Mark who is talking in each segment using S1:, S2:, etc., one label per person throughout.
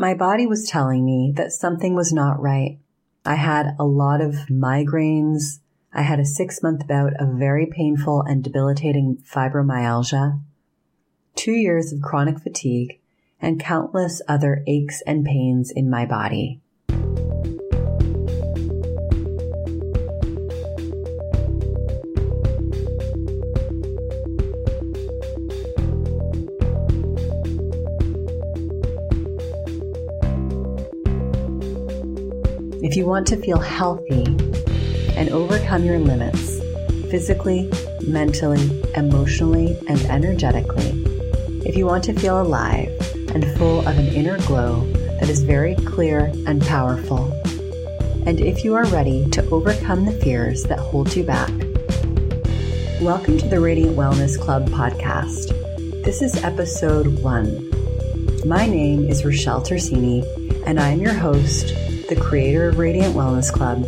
S1: My body was telling me that something was not right. I had a lot of migraines. I had a six month bout of very painful and debilitating fibromyalgia, two years of chronic fatigue, and countless other aches and pains in my body. If you want to feel healthy and overcome your limits physically, mentally, emotionally, and energetically, if you want to feel alive and full of an inner glow that is very clear and powerful, and if you are ready to overcome the fears that hold you back, welcome to the Radiant Wellness Club podcast. This is episode one. My name is Rachelle Tersigni, and I am your host the creator of Radiant Wellness Club,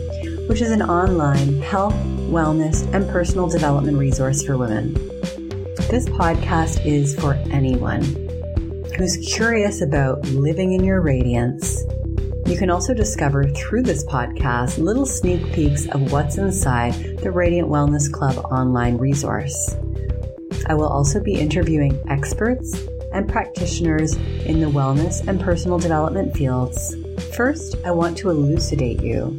S1: which is an online health, wellness, and personal development resource for women. This podcast is for anyone who's curious about living in your radiance. You can also discover through this podcast little sneak peeks of what's inside the Radiant Wellness Club online resource. I will also be interviewing experts and practitioners in the wellness and personal development fields First, I want to elucidate you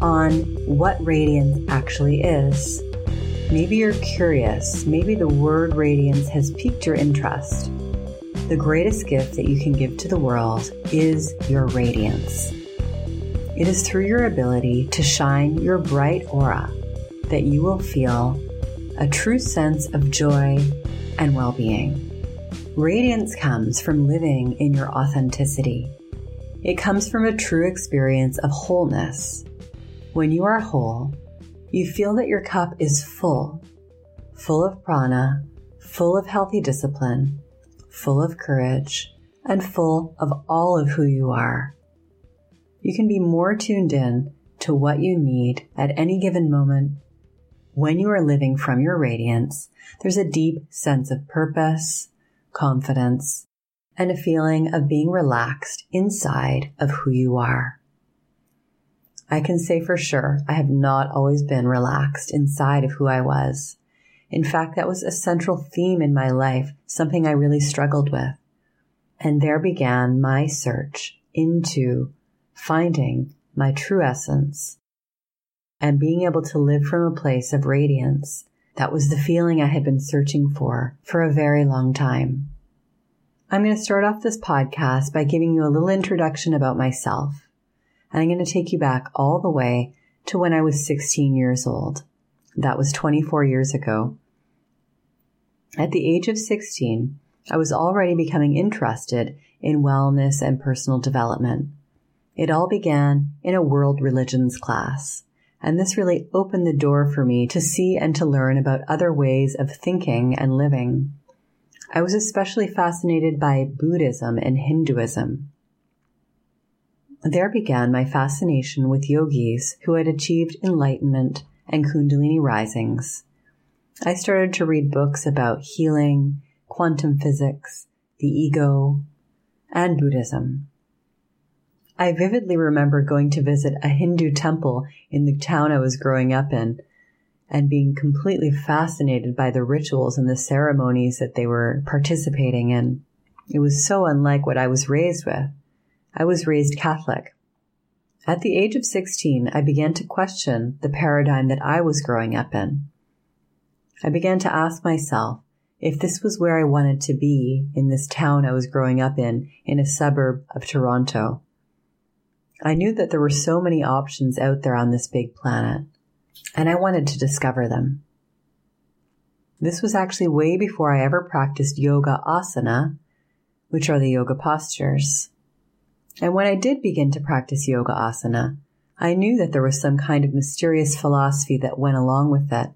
S1: on what radiance actually is. Maybe you're curious, maybe the word radiance has piqued your interest. The greatest gift that you can give to the world is your radiance. It is through your ability to shine your bright aura that you will feel a true sense of joy and well being. Radiance comes from living in your authenticity it comes from a true experience of wholeness. When you are whole, you feel that your cup is full, full of prana, full of healthy discipline, full of courage, and full of all of who you are. You can be more tuned in to what you need at any given moment. When you are living from your radiance, there's a deep sense of purpose, confidence, and a feeling of being relaxed inside of who you are. I can say for sure I have not always been relaxed inside of who I was. In fact, that was a central theme in my life, something I really struggled with. And there began my search into finding my true essence and being able to live from a place of radiance. That was the feeling I had been searching for for a very long time. I'm going to start off this podcast by giving you a little introduction about myself. And I'm going to take you back all the way to when I was 16 years old. That was 24 years ago. At the age of 16, I was already becoming interested in wellness and personal development. It all began in a world religions class. And this really opened the door for me to see and to learn about other ways of thinking and living. I was especially fascinated by Buddhism and Hinduism. There began my fascination with yogis who had achieved enlightenment and Kundalini risings. I started to read books about healing, quantum physics, the ego, and Buddhism. I vividly remember going to visit a Hindu temple in the town I was growing up in and being completely fascinated by the rituals and the ceremonies that they were participating in. It was so unlike what I was raised with. I was raised Catholic. At the age of 16, I began to question the paradigm that I was growing up in. I began to ask myself if this was where I wanted to be in this town I was growing up in, in a suburb of Toronto. I knew that there were so many options out there on this big planet and I wanted to discover them. This was actually way before I ever practiced yoga asana, which are the yoga postures. And when I did begin to practice yoga asana, I knew that there was some kind of mysterious philosophy that went along with it,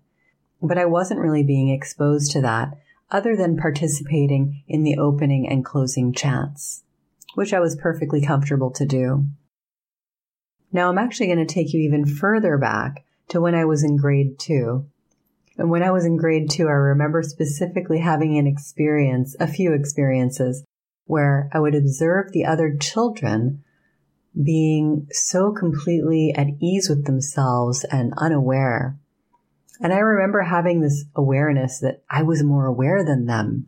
S1: but I wasn't really being exposed to that other than participating in the opening and closing chants, which I was perfectly comfortable to do. Now I'm actually going to take you even further back to when I was in grade two. And when I was in grade two, I remember specifically having an experience, a few experiences, where I would observe the other children being so completely at ease with themselves and unaware. And I remember having this awareness that I was more aware than them.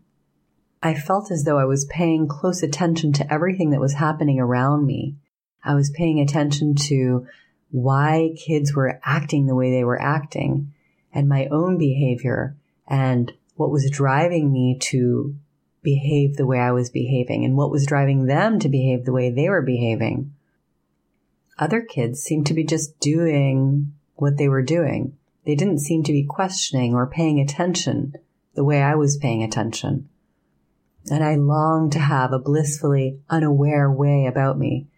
S1: I felt as though I was paying close attention to everything that was happening around me. I was paying attention to why kids were acting the way they were acting and my own behavior and what was driving me to behave the way I was behaving and what was driving them to behave the way they were behaving. Other kids seemed to be just doing what they were doing. They didn't seem to be questioning or paying attention the way I was paying attention. And I longed to have a blissfully unaware way about me.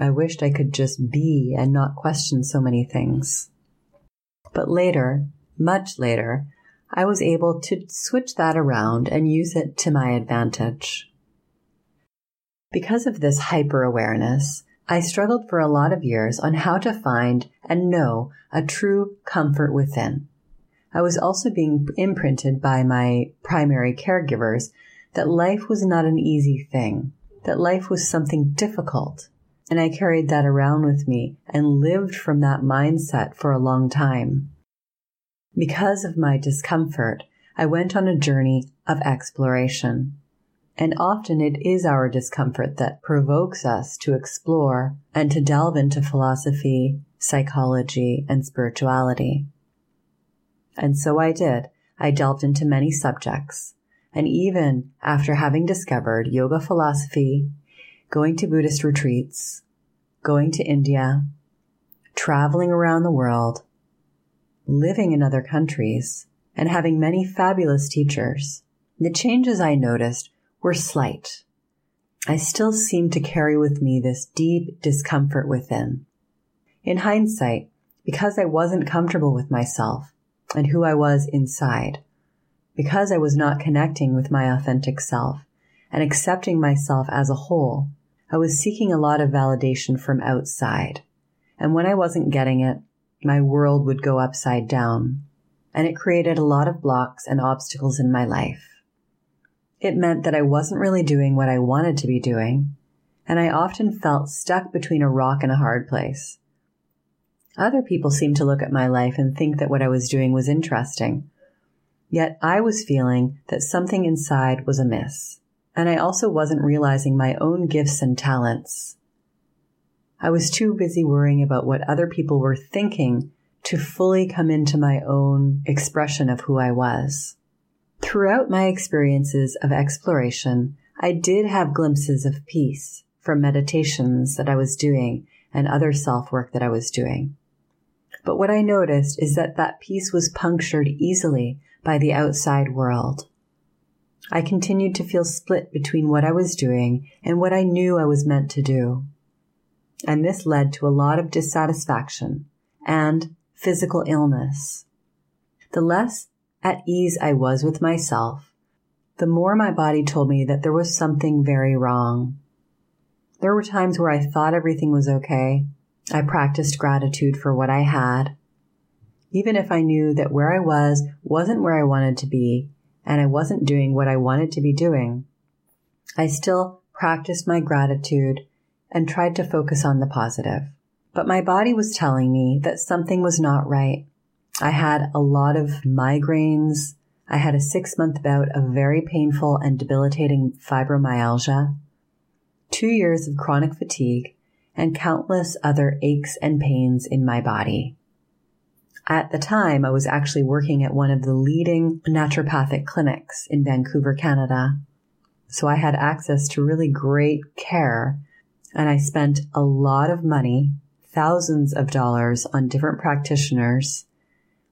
S1: I wished I could just be and not question so many things. But later, much later, I was able to switch that around and use it to my advantage. Because of this hyper awareness, I struggled for a lot of years on how to find and know a true comfort within. I was also being imprinted by my primary caregivers that life was not an easy thing, that life was something difficult. And I carried that around with me and lived from that mindset for a long time. Because of my discomfort, I went on a journey of exploration. And often it is our discomfort that provokes us to explore and to delve into philosophy, psychology, and spirituality. And so I did. I delved into many subjects. And even after having discovered yoga philosophy, going to Buddhist retreats, going to India, traveling around the world, living in other countries, and having many fabulous teachers, the changes I noticed were slight. I still seemed to carry with me this deep discomfort within. In hindsight, because I wasn't comfortable with myself and who I was inside, because I was not connecting with my authentic self and accepting myself as a whole, I was seeking a lot of validation from outside. And when I wasn't getting it, my world would go upside down. And it created a lot of blocks and obstacles in my life. It meant that I wasn't really doing what I wanted to be doing, and I often felt stuck between a rock and a hard place. Other people seemed to look at my life and think that what I was doing was interesting. Yet I was feeling that something inside was amiss, and I also wasn't realizing my own gifts and talents. I was too busy worrying about what other people were thinking to fully come into my own expression of who I was. Throughout my experiences of exploration, I did have glimpses of peace from meditations that I was doing and other self work that I was doing. But what I noticed is that that peace was punctured easily by the outside world. I continued to feel split between what I was doing and what I knew I was meant to do. And this led to a lot of dissatisfaction and physical illness. The less at ease I was with myself, the more my body told me that there was something very wrong. There were times where I thought everything was okay. I practiced gratitude for what I had. Even if I knew that where I was wasn't where I wanted to be and I wasn't doing what I wanted to be doing, I still practiced my gratitude and tried to focus on the positive. But my body was telling me that something was not right. I had a lot of migraines. I had a six month bout of very painful and debilitating fibromyalgia, two years of chronic fatigue, and countless other aches and pains in my body. At the time, I was actually working at one of the leading naturopathic clinics in Vancouver, Canada. So I had access to really great care and I spent a lot of money, thousands of dollars on different practitioners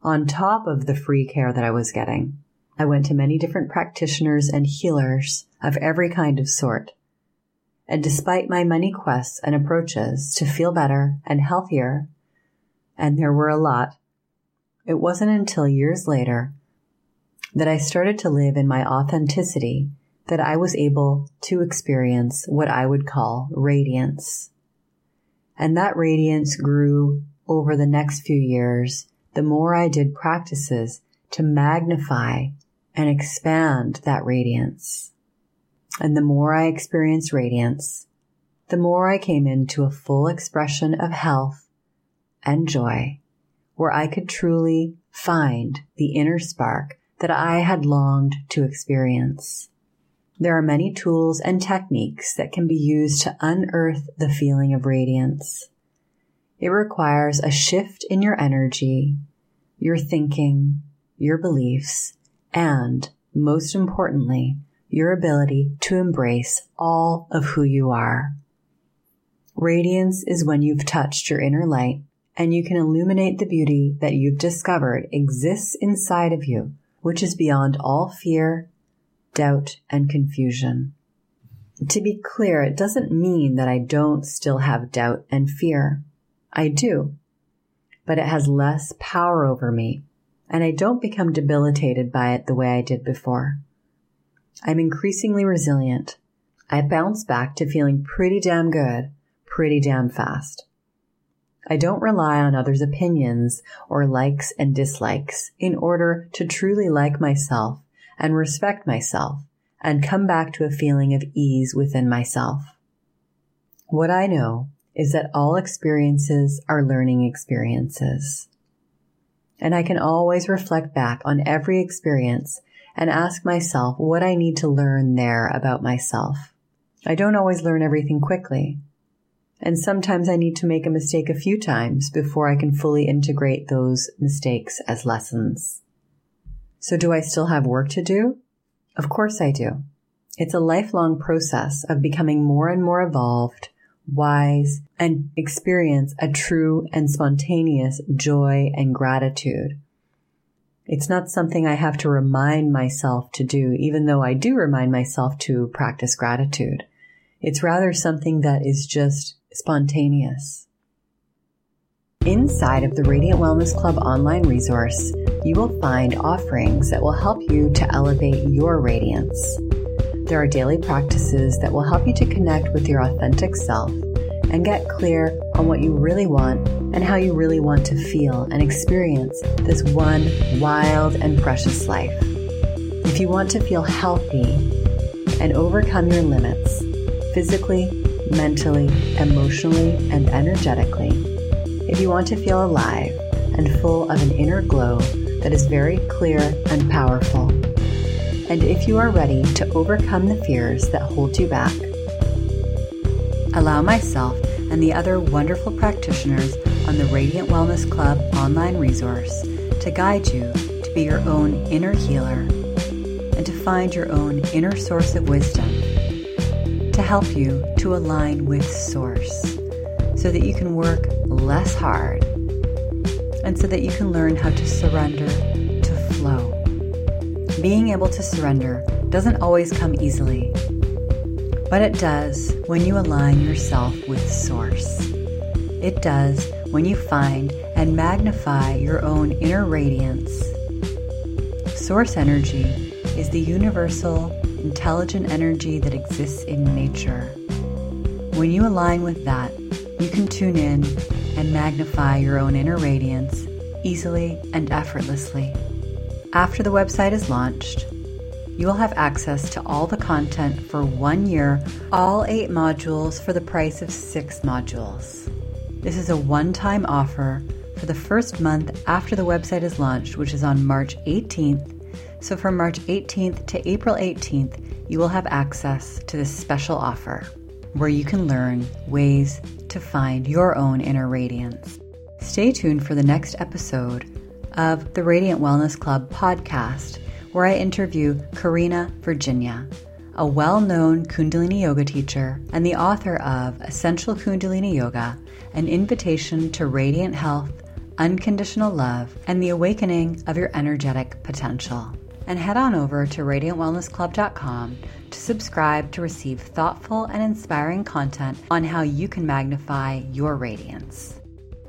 S1: on top of the free care that I was getting. I went to many different practitioners and healers of every kind of sort. And despite my money quests and approaches to feel better and healthier, and there were a lot, it wasn't until years later that I started to live in my authenticity that I was able to experience what I would call radiance. And that radiance grew over the next few years the more I did practices to magnify and expand that radiance. And the more I experienced radiance, the more I came into a full expression of health and joy, where I could truly find the inner spark that I had longed to experience. There are many tools and techniques that can be used to unearth the feeling of radiance. It requires a shift in your energy, your thinking, your beliefs, and most importantly, your ability to embrace all of who you are. Radiance is when you've touched your inner light and you can illuminate the beauty that you've discovered exists inside of you, which is beyond all fear, doubt, and confusion. To be clear, it doesn't mean that I don't still have doubt and fear. I do. But it has less power over me, and I don't become debilitated by it the way I did before. I'm increasingly resilient. I bounce back to feeling pretty damn good pretty damn fast. I don't rely on others' opinions or likes and dislikes in order to truly like myself and respect myself and come back to a feeling of ease within myself. What I know is that all experiences are learning experiences. And I can always reflect back on every experience and ask myself what I need to learn there about myself. I don't always learn everything quickly. And sometimes I need to make a mistake a few times before I can fully integrate those mistakes as lessons. So do I still have work to do? Of course I do. It's a lifelong process of becoming more and more evolved, wise, and experience a true and spontaneous joy and gratitude. It's not something I have to remind myself to do, even though I do remind myself to practice gratitude. It's rather something that is just spontaneous. Inside of the Radiant Wellness Club online resource, you will find offerings that will help you to elevate your radiance. There are daily practices that will help you to connect with your authentic self and get clear on what you really want and how you really want to feel and experience this one wild and precious life. If you want to feel healthy and overcome your limits, physically, mentally, emotionally, and energetically, if you want to feel alive and full of an inner glow that is very clear and powerful, and if you are ready to overcome the fears that hold you back, allow myself and the other wonderful practitioners on the Radiant Wellness Club online resource to guide you to be your own inner healer and to find your own inner source of wisdom to help you to align with Source so that you can work less hard and so that you can learn how to surrender to flow. Being able to surrender doesn't always come easily, but it does when you align yourself with Source. It does when you find and magnify your own inner radiance. Source energy is the universal intelligent energy that exists in nature. When you align with that, you can tune in and magnify your own inner radiance easily and effortlessly. After the website is launched, you will have access to all the content for one year, all eight modules for the price of six modules. This is a one time offer for the first month after the website is launched, which is on March 18th so from March 18th to April 18th, you will have access to this special offer where you can learn ways to find your own inner radiance. Stay tuned for the next episode of the Radiant Wellness Club podcast, where I interview Karena Virginia, a well known Kundalini yoga teacher and the author of Essential Kundalini Yoga An Invitation to Radiant Health, Unconditional Love, and the Awakening of Your Energetic Potential and head on over to radiantwellnessclub.com to subscribe to receive thoughtful and inspiring content on how you can magnify your radiance.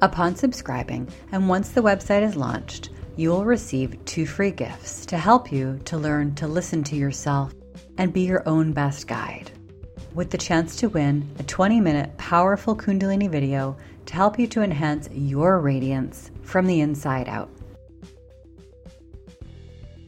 S1: Upon subscribing, and once the website is launched, you will receive two free gifts to help you to learn to listen to yourself and be your own best guide. With the chance to win a 20 minute powerful Kundalini video to help you to enhance your radiance from the inside out.